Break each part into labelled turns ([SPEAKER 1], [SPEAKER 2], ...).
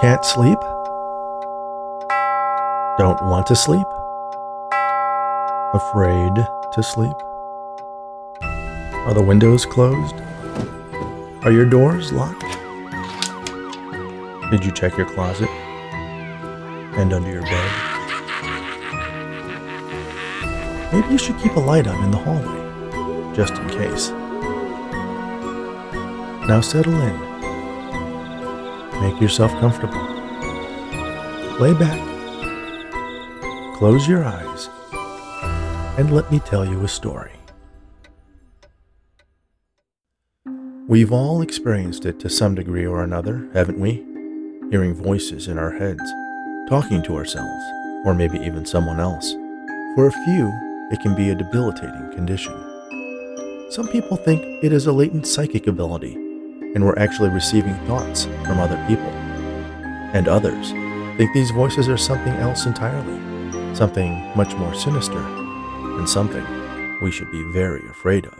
[SPEAKER 1] Can't sleep? Don't want to sleep? Afraid to sleep? Are the windows closed? Are your doors locked? Did you check your closet? And under your bed? Maybe you should keep a light on in the hallway, just in case. Now settle in. Make yourself comfortable. Lay back. Close your eyes. And let me tell you a story. We've all experienced it to some degree or another, haven't we? Hearing voices in our heads, talking to ourselves, or maybe even someone else. For a few, it can be a debilitating condition. Some people think it is a latent psychic ability, and we're actually receiving thoughts from other people. And others think these voices are something else entirely, something much more sinister, and something we should be very afraid of.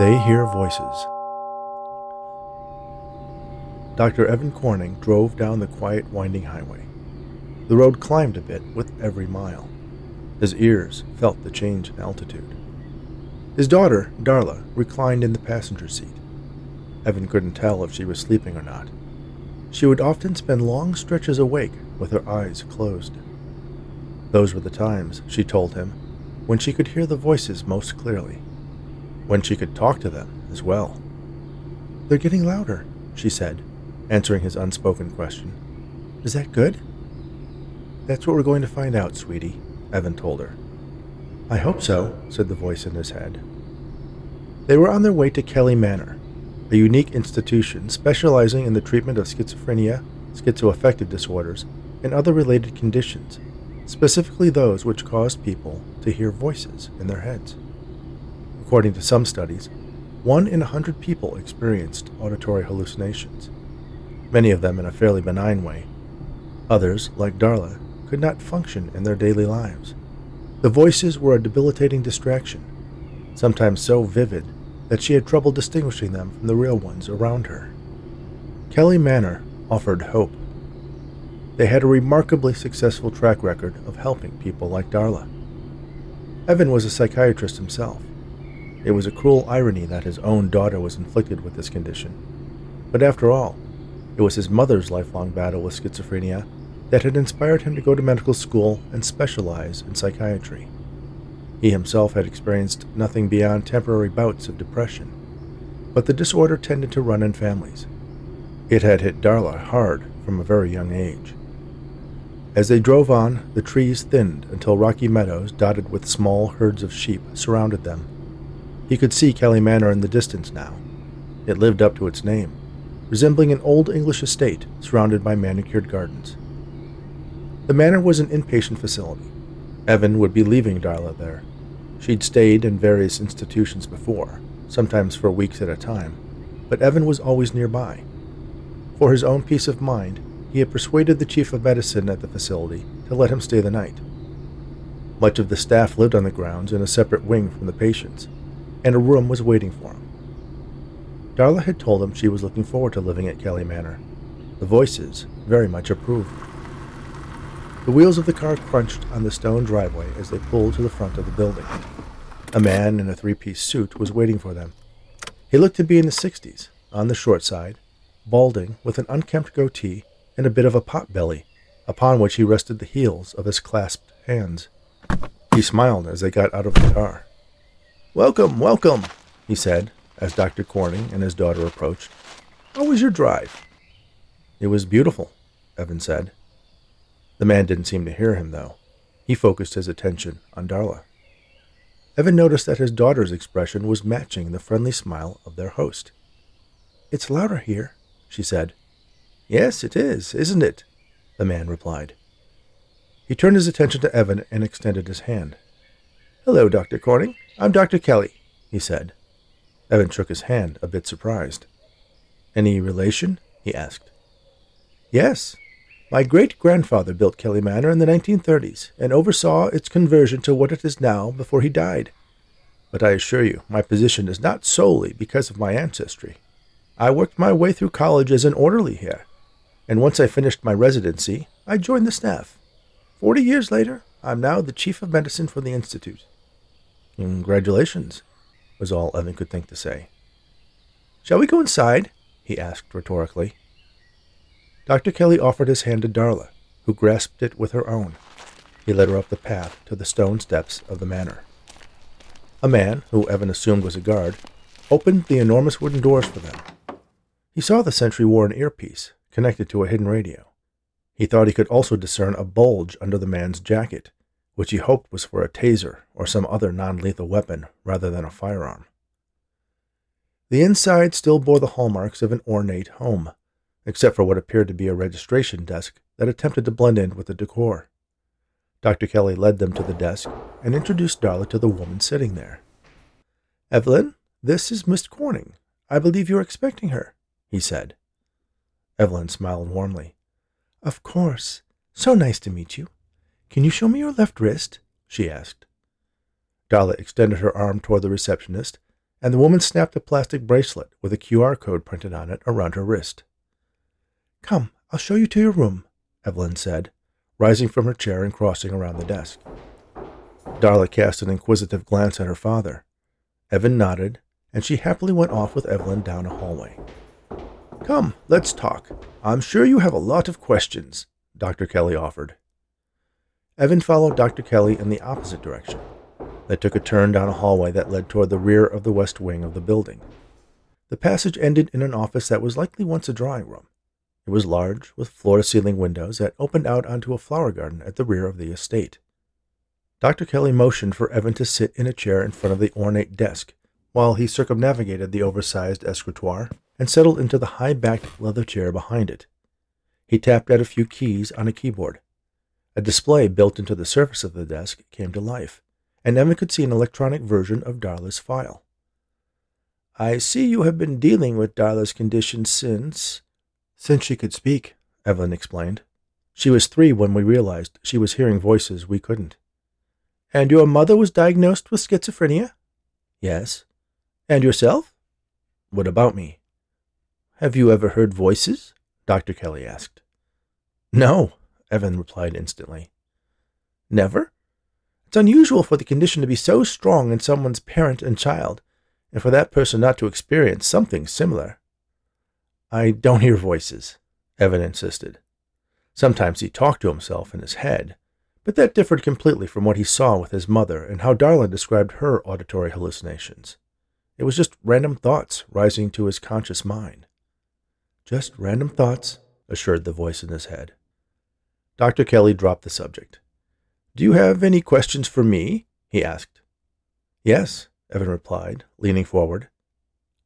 [SPEAKER 1] They hear voices. Dr. Evan Corning drove down the quiet, winding highway. The road climbed a bit with every mile. His ears felt the change in altitude. His daughter, Darla, reclined in the passenger seat. Evan couldn't tell if she was sleeping or not. She would often spend long stretches awake with her eyes closed. Those were the times, she told him, when she could hear the voices most clearly when she could talk to them as well. They're getting louder, she said, answering his unspoken question. Is that good? That's what we're going to find out, sweetie, Evan told her. I hope so, said the voice in his head. They were on their way to Kelly Manor, a unique institution specializing in the treatment of schizophrenia, schizoaffective disorders, and other related conditions, specifically those which caused people to hear voices in their heads. According to some studies, one in a hundred people experienced auditory hallucinations, many of them in a fairly benign way. Others, like Darla, could not function in their daily lives. The voices were a debilitating distraction, sometimes so vivid that she had trouble distinguishing them from the real ones around her. Kelly Manor offered hope. They had a remarkably successful track record of helping people like Darla. Evan was a psychiatrist himself it was a cruel irony that his own daughter was inflicted with this condition. But after all, it was his mother's lifelong battle with schizophrenia that had inspired him to go to medical school and specialize in psychiatry. He himself had experienced nothing beyond temporary bouts of depression, but the disorder tended to run in families. It had hit Darla hard from a very young age. As they drove on, the trees thinned until rocky meadows dotted with small herds of sheep surrounded them. He could see Kelly Manor in the distance now. It lived up to its name, resembling an old English estate surrounded by manicured gardens. The manor was an inpatient facility. Evan would be leaving Darla there. She'd stayed in various institutions before, sometimes for weeks at a time, but Evan was always nearby. For his own peace of mind, he had persuaded the chief of medicine at the facility to let him stay the night. Much of the staff lived on the grounds in a separate wing from the patients, and a room was waiting for him. Darla had told him she was looking forward to living at Kelly Manor. The voices very much approved. The wheels of the car crunched on the stone driveway as they pulled to the front of the building. A man in a three piece suit was waiting for them. He looked to be in the sixties, on the short side, balding, with an unkempt goatee and a bit of a pot belly, upon which he rested the heels of his clasped hands. He smiled as they got out of the car. Welcome, welcome, he said, as Dr. Corning and his daughter approached. How was your drive? It was beautiful, Evan said. The man didn't seem to hear him, though. He focused his attention on Darla. Evan noticed that his daughter's expression was matching the friendly smile of their host. It's louder here, she said. Yes, it is, isn't it? The man replied. He turned his attention to Evan and extended his hand. Hello, Dr. Corning. I'm Dr. Kelly, he said. Evan shook his hand, a bit surprised. Any relation? he asked. Yes. My great grandfather built Kelly Manor in the 1930s and oversaw its conversion to what it is now before he died. But I assure you, my position is not solely because of my ancestry. I worked my way through college as an orderly here, and once I finished my residency, I joined the staff. Forty years later, I'm now the chief of medicine for the Institute. Congratulations, was all Evan could think to say. Shall we go inside? he asked rhetorically. Dr. Kelly offered his hand to Darla, who grasped it with her own. He led her up the path to the stone steps of the manor. A man, who Evan assumed was a guard, opened the enormous wooden doors for them. He saw the sentry wore an earpiece connected to a hidden radio. He thought he could also discern a bulge under the man's jacket, which he hoped was for a taser or some other non lethal weapon rather than a firearm. The inside still bore the hallmarks of an ornate home, except for what appeared to be a registration desk that attempted to blend in with the decor. Dr. Kelly led them to the desk and introduced Darla to the woman sitting there. Evelyn, this is Miss Corning. I believe you're expecting her, he said. Evelyn smiled warmly. Of course. So nice to meet you. Can you show me your left wrist? she asked. Darla extended her arm toward the receptionist, and the woman snapped a plastic bracelet with a QR code printed on it around her wrist. Come, I'll show you to your room, Evelyn said, rising from her chair and crossing around the desk. Darla cast an inquisitive glance at her father. Evan nodded, and she happily went off with Evelyn down a hallway. Come, let's talk. I'm sure you have a lot of questions, Dr. Kelly offered. Evan followed Dr. Kelly in the opposite direction. They took a turn down a hallway that led toward the rear of the west wing of the building. The passage ended in an office that was likely once a drawing room. It was large, with floor to ceiling windows that opened out onto a flower garden at the rear of the estate. Dr. Kelly motioned for Evan to sit in a chair in front of the ornate desk while he circumnavigated the oversized escritoire and settled into the high backed leather chair behind it. He tapped at a few keys on a keyboard. A display built into the surface of the desk came to life, and Evan could see an electronic version of Darla's file. I see you have been dealing with Darla's condition since. Since she could speak, Evelyn explained. She was three when we realized she was hearing voices we couldn't. And your mother was diagnosed with schizophrenia? Yes. And yourself? What about me? Have you ever heard voices? Dr. Kelly asked. No, Evan replied instantly. Never? It's unusual for the condition to be so strong in someone's parent and child, and for that person not to experience something similar. I don't hear voices, Evan insisted. Sometimes he talked to himself in his head, but that differed completely from what he saw with his mother and how Darla described her auditory hallucinations. It was just random thoughts rising to his conscious mind. Just random thoughts, assured the voice in his head. Dr. Kelly dropped the subject. Do you have any questions for me? he asked. Yes, Evan replied, leaning forward.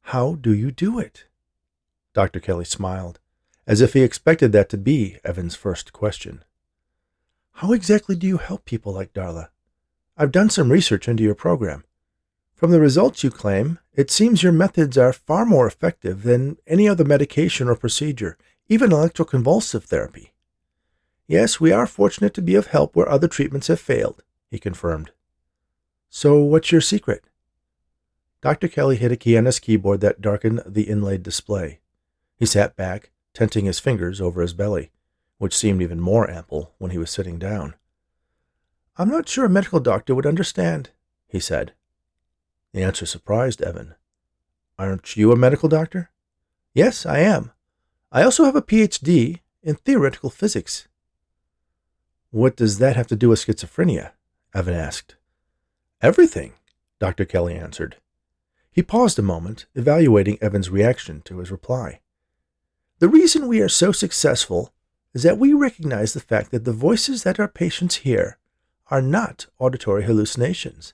[SPEAKER 1] How do you do it? Dr. Kelly smiled, as if he expected that to be Evan's first question. How exactly do you help people like Darla? I've done some research into your program. From the results you claim, it seems your methods are far more effective than any other medication or procedure, even electroconvulsive therapy. Yes, we are fortunate to be of help where other treatments have failed, he confirmed. So, what's your secret? Dr. Kelly hit a key on his keyboard that darkened the inlaid display. He sat back, tenting his fingers over his belly, which seemed even more ample when he was sitting down. I'm not sure a medical doctor would understand, he said. The answer surprised Evan. Aren't you a medical doctor? Yes, I am. I also have a PhD in theoretical physics. What does that have to do with schizophrenia? Evan asked. Everything, Dr. Kelly answered. He paused a moment, evaluating Evan's reaction to his reply. The reason we are so successful is that we recognize the fact that the voices that our patients hear are not auditory hallucinations.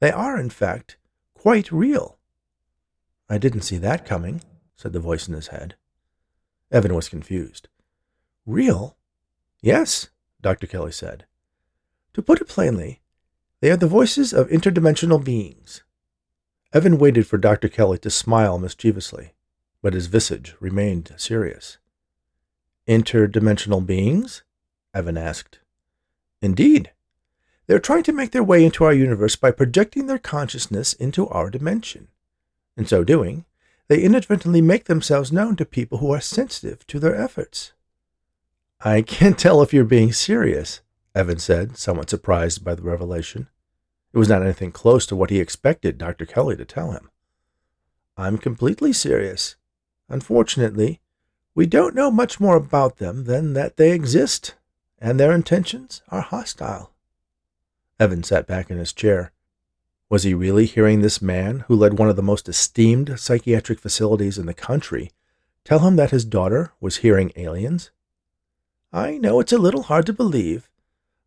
[SPEAKER 1] They are, in fact, quite real. I didn't see that coming, said the voice in his head. Evan was confused. Real? Yes, Dr. Kelly said. To put it plainly, they are the voices of interdimensional beings. Evan waited for Dr. Kelly to smile mischievously but his visage remained serious. Interdimensional beings? Evan asked. Indeed. They're trying to make their way into our universe by projecting their consciousness into our dimension. In so doing, they inadvertently make themselves known to people who are sensitive to their efforts. I can't tell if you're being serious, Evan said, somewhat surprised by the revelation. It was not anything close to what he expected Dr. Kelly to tell him. I'm completely serious. Unfortunately, we don't know much more about them than that they exist, and their intentions are hostile. Evan sat back in his chair. Was he really hearing this man, who led one of the most esteemed psychiatric facilities in the country, tell him that his daughter was hearing aliens? I know it's a little hard to believe.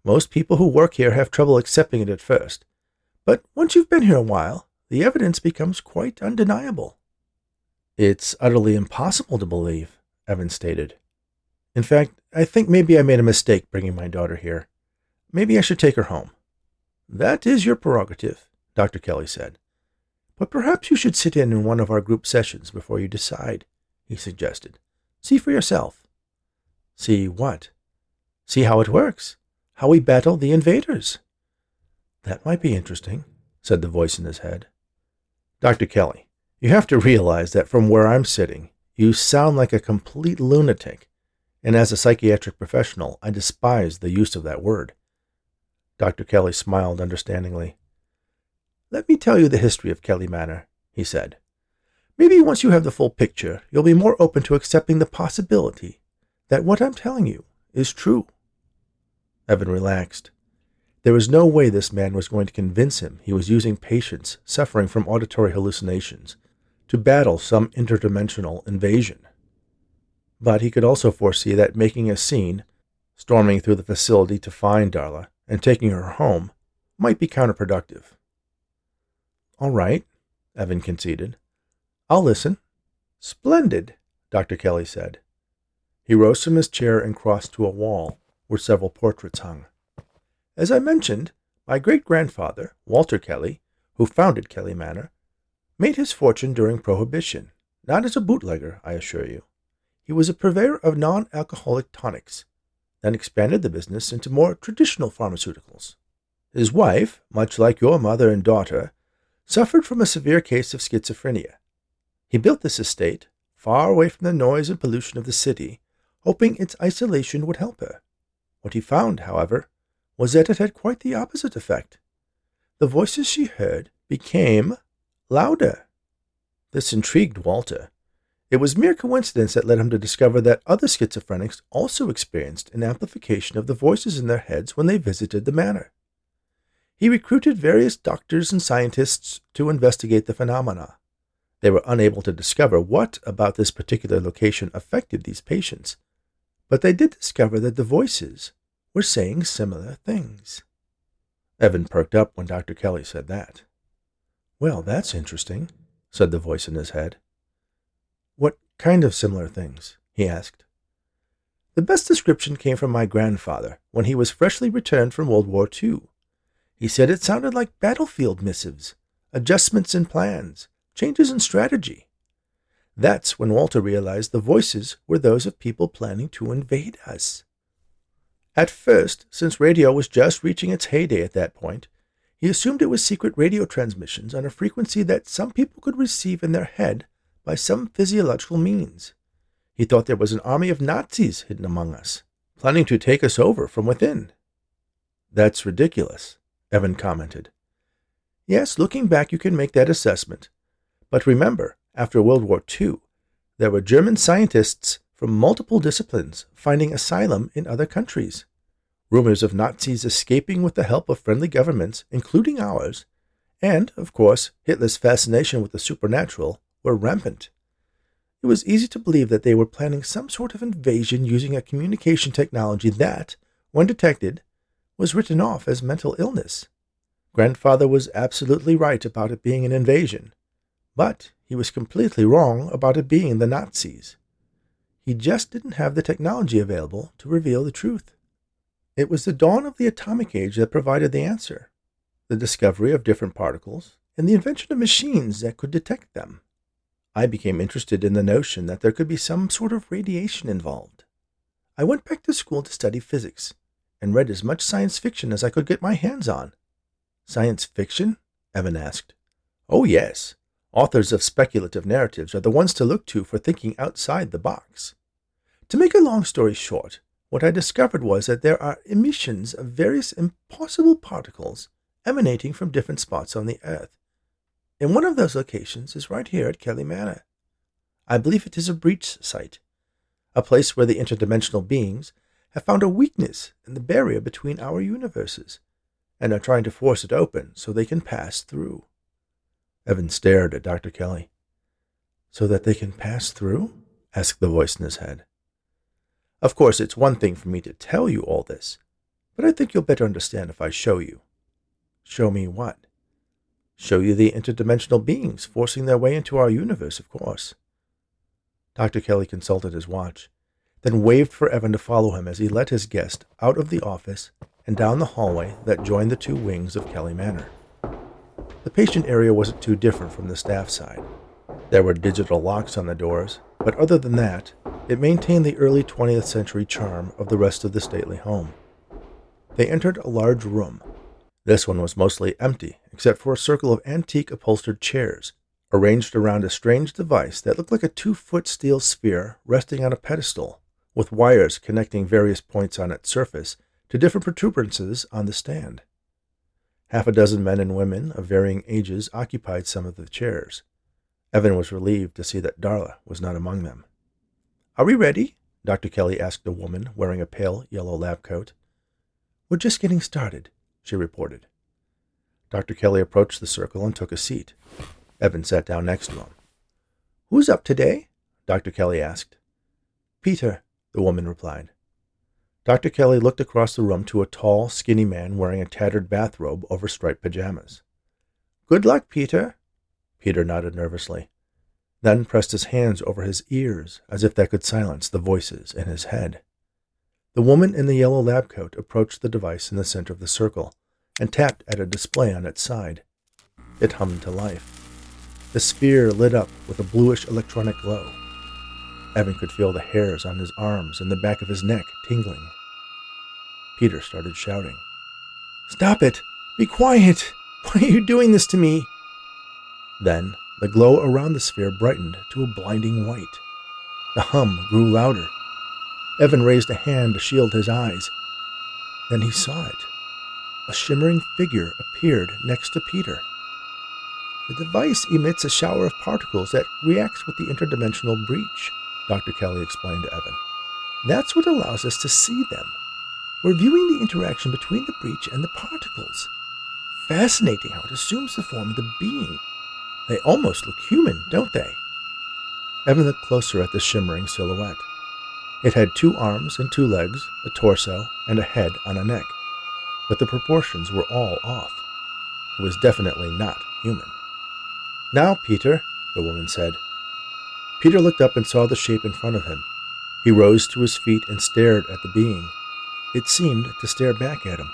[SPEAKER 1] Most people who work here have trouble accepting it at first. But once you've been here a while, the evidence becomes quite undeniable. It's utterly impossible to believe, Evan stated. In fact, I think maybe I made a mistake bringing my daughter here. Maybe I should take her home. That is your prerogative, Dr. Kelly said. But perhaps you should sit in in one of our group sessions before you decide, he suggested. See for yourself. See what? See how it works. How we battle the invaders. That might be interesting, said the voice in his head. Dr. Kelly, you have to realize that from where I'm sitting, you sound like a complete lunatic, and as a psychiatric professional, I despise the use of that word. Dr. Kelly smiled understandingly. Let me tell you the history of Kelly Manor, he said. Maybe once you have the full picture, you'll be more open to accepting the possibility that what I'm telling you is true. Evan relaxed. There was no way this man was going to convince him he was using patients suffering from auditory hallucinations to battle some interdimensional invasion. But he could also foresee that making a scene, storming through the facility to find Darla, and taking her home might be counterproductive. All right, Evan conceded. I'll listen. Splendid, Dr. Kelly said. He rose from his chair and crossed to a wall where several portraits hung. As I mentioned, my great grandfather, Walter Kelly, who founded Kelly Manor, made his fortune during Prohibition, not as a bootlegger, I assure you. He was a purveyor of non alcoholic tonics, then expanded the business into more traditional pharmaceuticals. His wife, much like your mother and daughter, suffered from a severe case of schizophrenia. He built this estate, far away from the noise and pollution of the city, hoping its isolation would help her. What he found, however, was that it had quite the opposite effect. The voices she heard became louder. This intrigued Walter. It was mere coincidence that led him to discover that other schizophrenics also experienced an amplification of the voices in their heads when they visited the manor. He recruited various doctors and scientists to investigate the phenomena. They were unable to discover what about this particular location affected these patients, but they did discover that the voices were saying similar things. Evan perked up when Dr. Kelly said that. Well, that's interesting, said the voice in his head. What kind of similar things? he asked. The best description came from my grandfather when he was freshly returned from World War II. He said it sounded like battlefield missives, adjustments in plans, changes in strategy. That's when Walter realized the voices were those of people planning to invade us. At first, since radio was just reaching its heyday at that point, he assumed it was secret radio transmissions on a frequency that some people could receive in their head by some physiological means. He thought there was an army of Nazis hidden among us, planning to take us over from within. That's ridiculous, Evan commented. Yes, looking back, you can make that assessment. But remember, after World War II, there were German scientists from multiple disciplines finding asylum in other countries. Rumors of Nazis escaping with the help of friendly governments, including ours, and, of course, Hitler's fascination with the supernatural were rampant. It was easy to believe that they were planning some sort of invasion using a communication technology that, when detected, was written off as mental illness. Grandfather was absolutely right about it being an invasion, but he was completely wrong about it being the Nazis. He just didn't have the technology available to reveal the truth. It was the dawn of the atomic age that provided the answer the discovery of different particles and the invention of machines that could detect them. I became interested in the notion that there could be some sort of radiation involved. I went back to school to study physics and read as much science fiction as I could get my hands on. Science fiction? Evan asked. Oh, yes. Authors of speculative narratives are the ones to look to for thinking outside the box. To make a long story short, what I discovered was that there are emissions of various impossible particles emanating from different spots on the Earth. And one of those locations is right here at Kelly Manor. I believe it is a breach site, a place where the interdimensional beings have found a weakness in the barrier between our universes and are trying to force it open so they can pass through. Evan stared at Dr. Kelly. So that they can pass through? asked the voice in his head. Of course, it's one thing for me to tell you all this, but I think you'll better understand if I show you. Show me what? Show you the interdimensional beings forcing their way into our universe, of course. Dr. Kelly consulted his watch, then waved for Evan to follow him as he led his guest out of the office and down the hallway that joined the two wings of Kelly Manor. The patient area wasn't too different from the staff side. There were digital locks on the doors, but other than that, it maintained the early 20th century charm of the rest of the stately home. They entered a large room. This one was mostly empty, except for a circle of antique upholstered chairs arranged around a strange device that looked like a two foot steel sphere resting on a pedestal, with wires connecting various points on its surface to different protuberances on the stand. Half a dozen men and women of varying ages occupied some of the chairs. Evan was relieved to see that Darla was not among them. Are we ready? Dr. Kelly asked a woman wearing a pale yellow lab coat. We're just getting started, she reported. Dr. Kelly approached the circle and took a seat. Evan sat down next to him. Who's up today? Dr. Kelly asked. Peter, the woman replied. Dr. Kelly looked across the room to a tall, skinny man wearing a tattered bathrobe over striped pajamas. Good luck, Peter. Peter nodded nervously, then pressed his hands over his ears as if that could silence the voices in his head. The woman in the yellow lab coat approached the device in the center of the circle and tapped at a display on its side. It hummed to life. The sphere lit up with a bluish electronic glow. Evan could feel the hairs on his arms and the back of his neck tingling. Peter started shouting. Stop it! Be quiet! Why are you doing this to me? Then the glow around the sphere brightened to a blinding white. The hum grew louder. Evan raised a hand to shield his eyes. Then he saw it. A shimmering figure appeared next to Peter. The device emits a shower of particles that reacts with the interdimensional breach, Dr. Kelly explained to Evan. That's what allows us to see them. We're viewing the interaction between the breach and the particles. Fascinating how it assumes the form of the being. They almost look human, don't they? Evan looked closer at the shimmering silhouette. It had two arms and two legs, a torso, and a head on a neck, but the proportions were all off. It was definitely not human. Now, Peter, the woman said. Peter looked up and saw the shape in front of him. He rose to his feet and stared at the being. It seemed to stare back at him.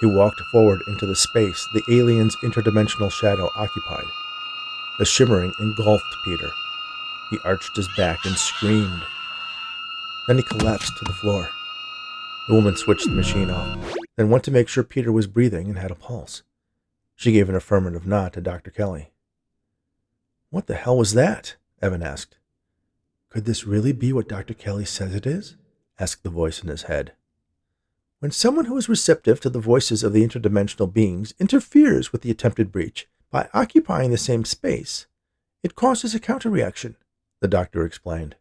[SPEAKER 1] He walked forward into the space the alien's interdimensional shadow occupied. The shimmering engulfed Peter. He arched his back and screamed. Then he collapsed to the floor. The woman switched the machine off, then went to make sure Peter was breathing and had a pulse. She gave an affirmative nod to Dr. Kelly. What the hell was that? Evan asked. Could this really be what Dr. Kelly says it is? asked the voice in his head. When someone who is receptive to the voices of the interdimensional beings interferes with the attempted breach by occupying the same space, it causes a counterreaction, the doctor explained.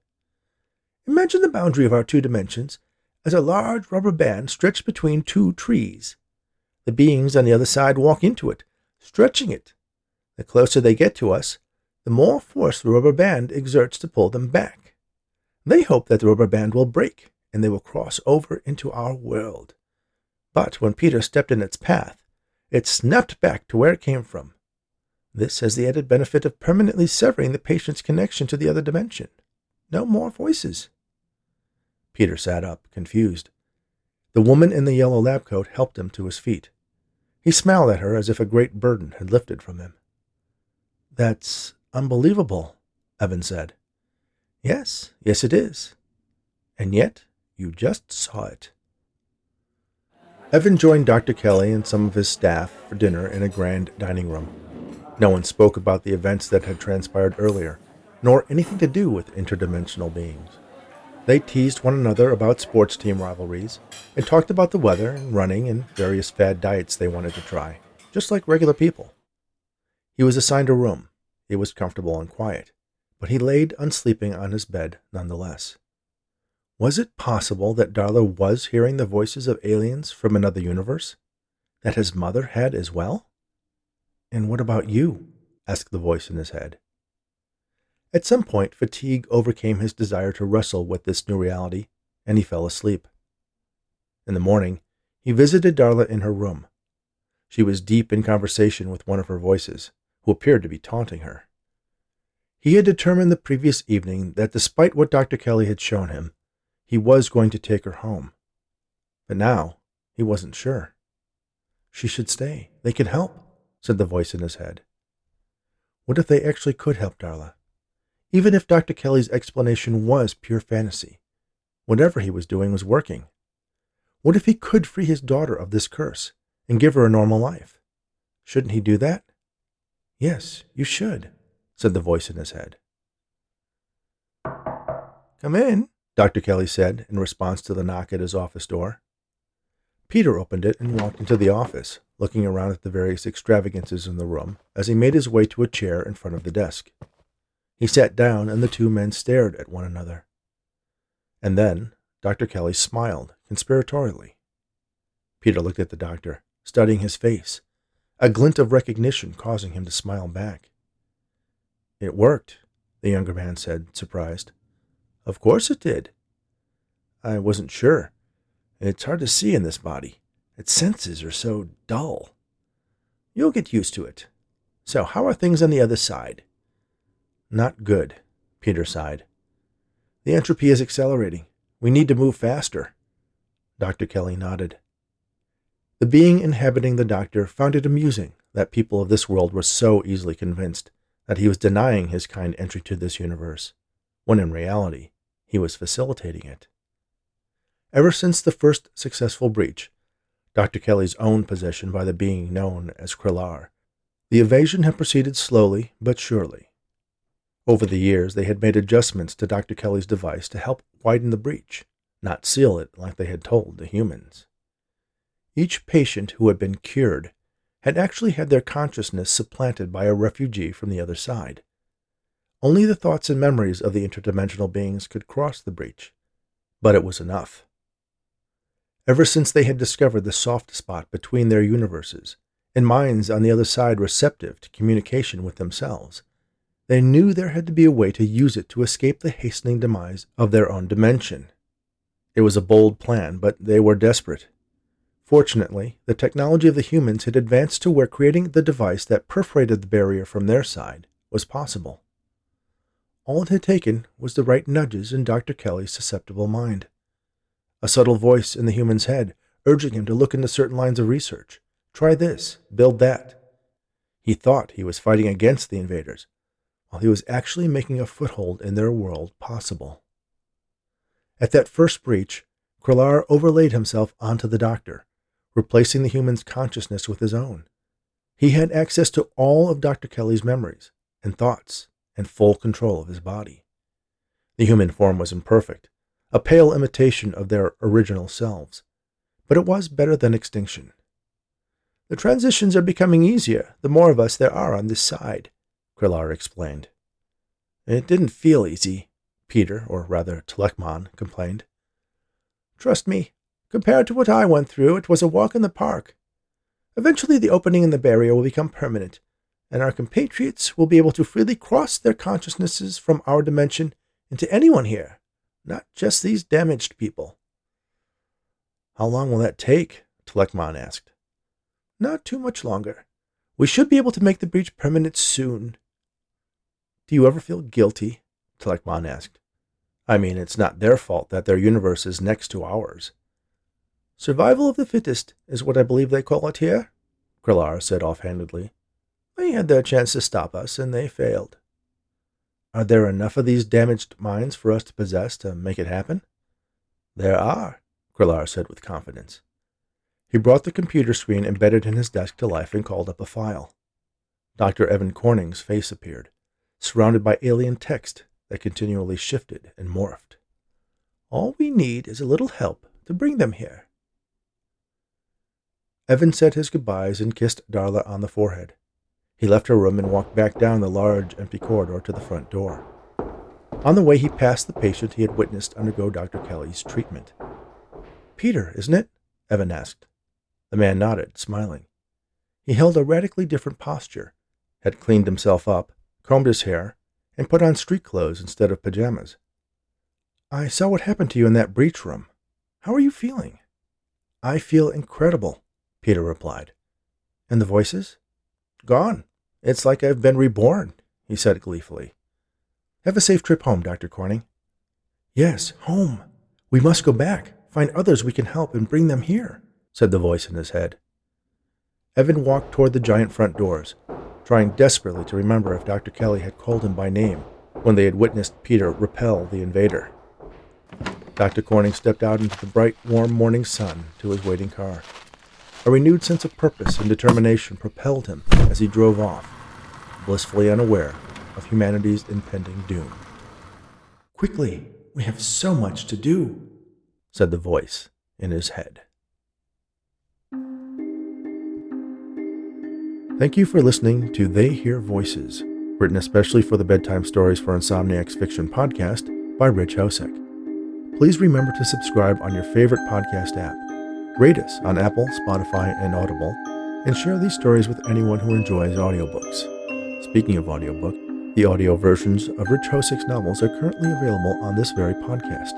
[SPEAKER 1] Imagine the boundary of our two dimensions as a large rubber band stretched between two trees. The beings on the other side walk into it, stretching it. The closer they get to us, the more force the rubber band exerts to pull them back. They hope that the rubber band will break and they will cross over into our world. But when Peter stepped in its path, it snapped back to where it came from. This has the added benefit of permanently severing the patient's connection to the other dimension. No more voices. Peter sat up, confused. The woman in the yellow lab coat helped him to his feet. He smiled at her as if a great burden had lifted from him. That's Unbelievable, Evan said. Yes, yes, it is. And yet, you just saw it. Evan joined Dr. Kelly and some of his staff for dinner in a grand dining room. No one spoke about the events that had transpired earlier, nor anything to do with interdimensional beings. They teased one another about sports team rivalries and talked about the weather and running and various fad diets they wanted to try, just like regular people. He was assigned a room. It was comfortable and quiet, but he laid unsleeping on his bed nonetheless. Was it possible that Darla was hearing the voices of aliens from another universe? That his mother had as well? And what about you? asked the voice in his head. At some point, fatigue overcame his desire to wrestle with this new reality, and he fell asleep. In the morning, he visited Darla in her room. She was deep in conversation with one of her voices, who appeared to be taunting her. He had determined the previous evening that despite what Dr. Kelly had shown him, he was going to take her home. But now, he wasn't sure. She should stay. They could help, said the voice in his head. What if they actually could help Darla? even if Dr. Kelly's explanation was pure fantasy. Whatever he was doing was working. What if he could free his daughter of this curse and give her a normal life? Shouldn't he do that? Yes, you should, said the voice in his head. Come in, Dr. Kelly said in response to the knock at his office door. Peter opened it and walked into the office, looking around at the various extravagances in the room as he made his way to a chair in front of the desk. He sat down, and the two men stared at one another. And then Dr. Kelly smiled conspiratorially. Peter looked at the doctor, studying his face, a glint of recognition causing him to smile back. It worked, the younger man said, surprised. Of course it did. I wasn't sure. It's hard to see in this body. Its senses are so dull. You'll get used to it. So, how are things on the other side? Not good, Peter sighed. The entropy is accelerating. We need to move faster. Dr. Kelly nodded. The being inhabiting the doctor found it amusing that people of this world were so easily convinced that he was denying his kind entry to this universe, when in reality he was facilitating it. Ever since the first successful breach, Dr. Kelly's own possession by the being known as Krellar. the evasion had proceeded slowly but surely. Over the years, they had made adjustments to Dr. Kelly's device to help widen the breach, not seal it like they had told the humans. Each patient who had been cured had actually had their consciousness supplanted by a refugee from the other side. Only the thoughts and memories of the interdimensional beings could cross the breach, but it was enough. Ever since they had discovered the soft spot between their universes, and minds on the other side receptive to communication with themselves, they knew there had to be a way to use it to escape the hastening demise of their own dimension. It was a bold plan, but they were desperate. Fortunately, the technology of the humans had advanced to where creating the device that perforated the barrier from their side was possible. All it had taken was the right nudges in Dr. Kelly's susceptible mind. A subtle voice in the human's head urging him to look into certain lines of research. Try this, build that. He thought he was fighting against the invaders, while he was actually making a foothold in their world possible. At that first breach, Krellar overlaid himself onto the doctor, replacing the human's consciousness with his own. He had access to all of Dr. Kelly's memories and thoughts and full control of his body. The human form was imperfect, a pale imitation of their original selves, but it was better than extinction. The transitions are becoming easier the more of us there are on this side, Krellar explained. It didn't feel easy, Peter, or rather Telekmon, complained. Trust me, compared to what I went through, it was a walk in the park. Eventually, the opening in the barrier will become permanent, and our compatriots will be able to freely cross their consciousnesses from our dimension into anyone here, not just these damaged people. How long will that take? Telekmon asked. Not too much longer. We should be able to make the breach permanent soon. Do you ever feel guilty? Telekmon asked. I mean, it's not their fault that their universe is next to ours. Survival of the fittest is what I believe they call it here, Krellar said offhandedly. They had their chance to stop us, and they failed. Are there enough of these damaged minds for us to possess to make it happen? There are, Krellar said with confidence. He brought the computer screen embedded in his desk to life and called up a file. Dr. Evan Corning's face appeared, surrounded by alien text that continually shifted and morphed. All we need is a little help to bring them here. Evan said his goodbyes and kissed Darla on the forehead. He left her room and walked back down the large, empty corridor to the front door. On the way, he passed the patient he had witnessed undergo Dr. Kelly's treatment. Peter, isn't it? Evan asked. The man nodded, smiling. He held a radically different posture, had cleaned himself up, combed his hair, and put on street clothes instead of pajamas. I saw what happened to you in that breach room. How are you feeling? I feel incredible, Peter replied. And the voices? Gone. It's like I've been reborn, he said gleefully. Have a safe trip home, Dr. Corning. Yes, home. We must go back, find others we can help, and bring them here, said the voice in his head. Evan walked toward the giant front doors, trying desperately to remember if Dr. Kelly had called him by name when they had witnessed Peter repel the invader. Dr. Corning stepped out into the bright, warm morning sun to his waiting car. A renewed sense of purpose and determination propelled him as he drove off, blissfully unaware of humanity's impending doom. Quickly, we have so much to do, said the voice in his head. Thank you for listening to They Hear Voices, written especially for the Bedtime Stories for Insomniacs Fiction podcast by Rich Hosek. Please remember to subscribe on your favorite podcast app Rate us on Apple, Spotify, and Audible, and share these stories with anyone who enjoys audiobooks. Speaking of audiobook, the audio versions of Rich Hosek's novels are currently available on this very podcast.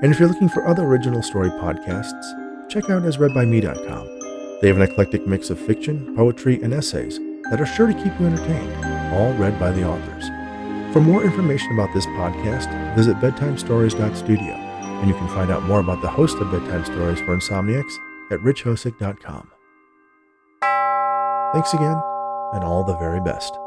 [SPEAKER 1] And if you're looking for other original story podcasts, check out asreadbyme.com. They have an eclectic mix of fiction, poetry, and essays that are sure to keep you entertained, all read by the authors. For more information about this podcast, visit bedtimestories.studio and you can find out more about the host of Bedtime Stories for Insomniacs at richhosek.com. Thanks again, and all the very best.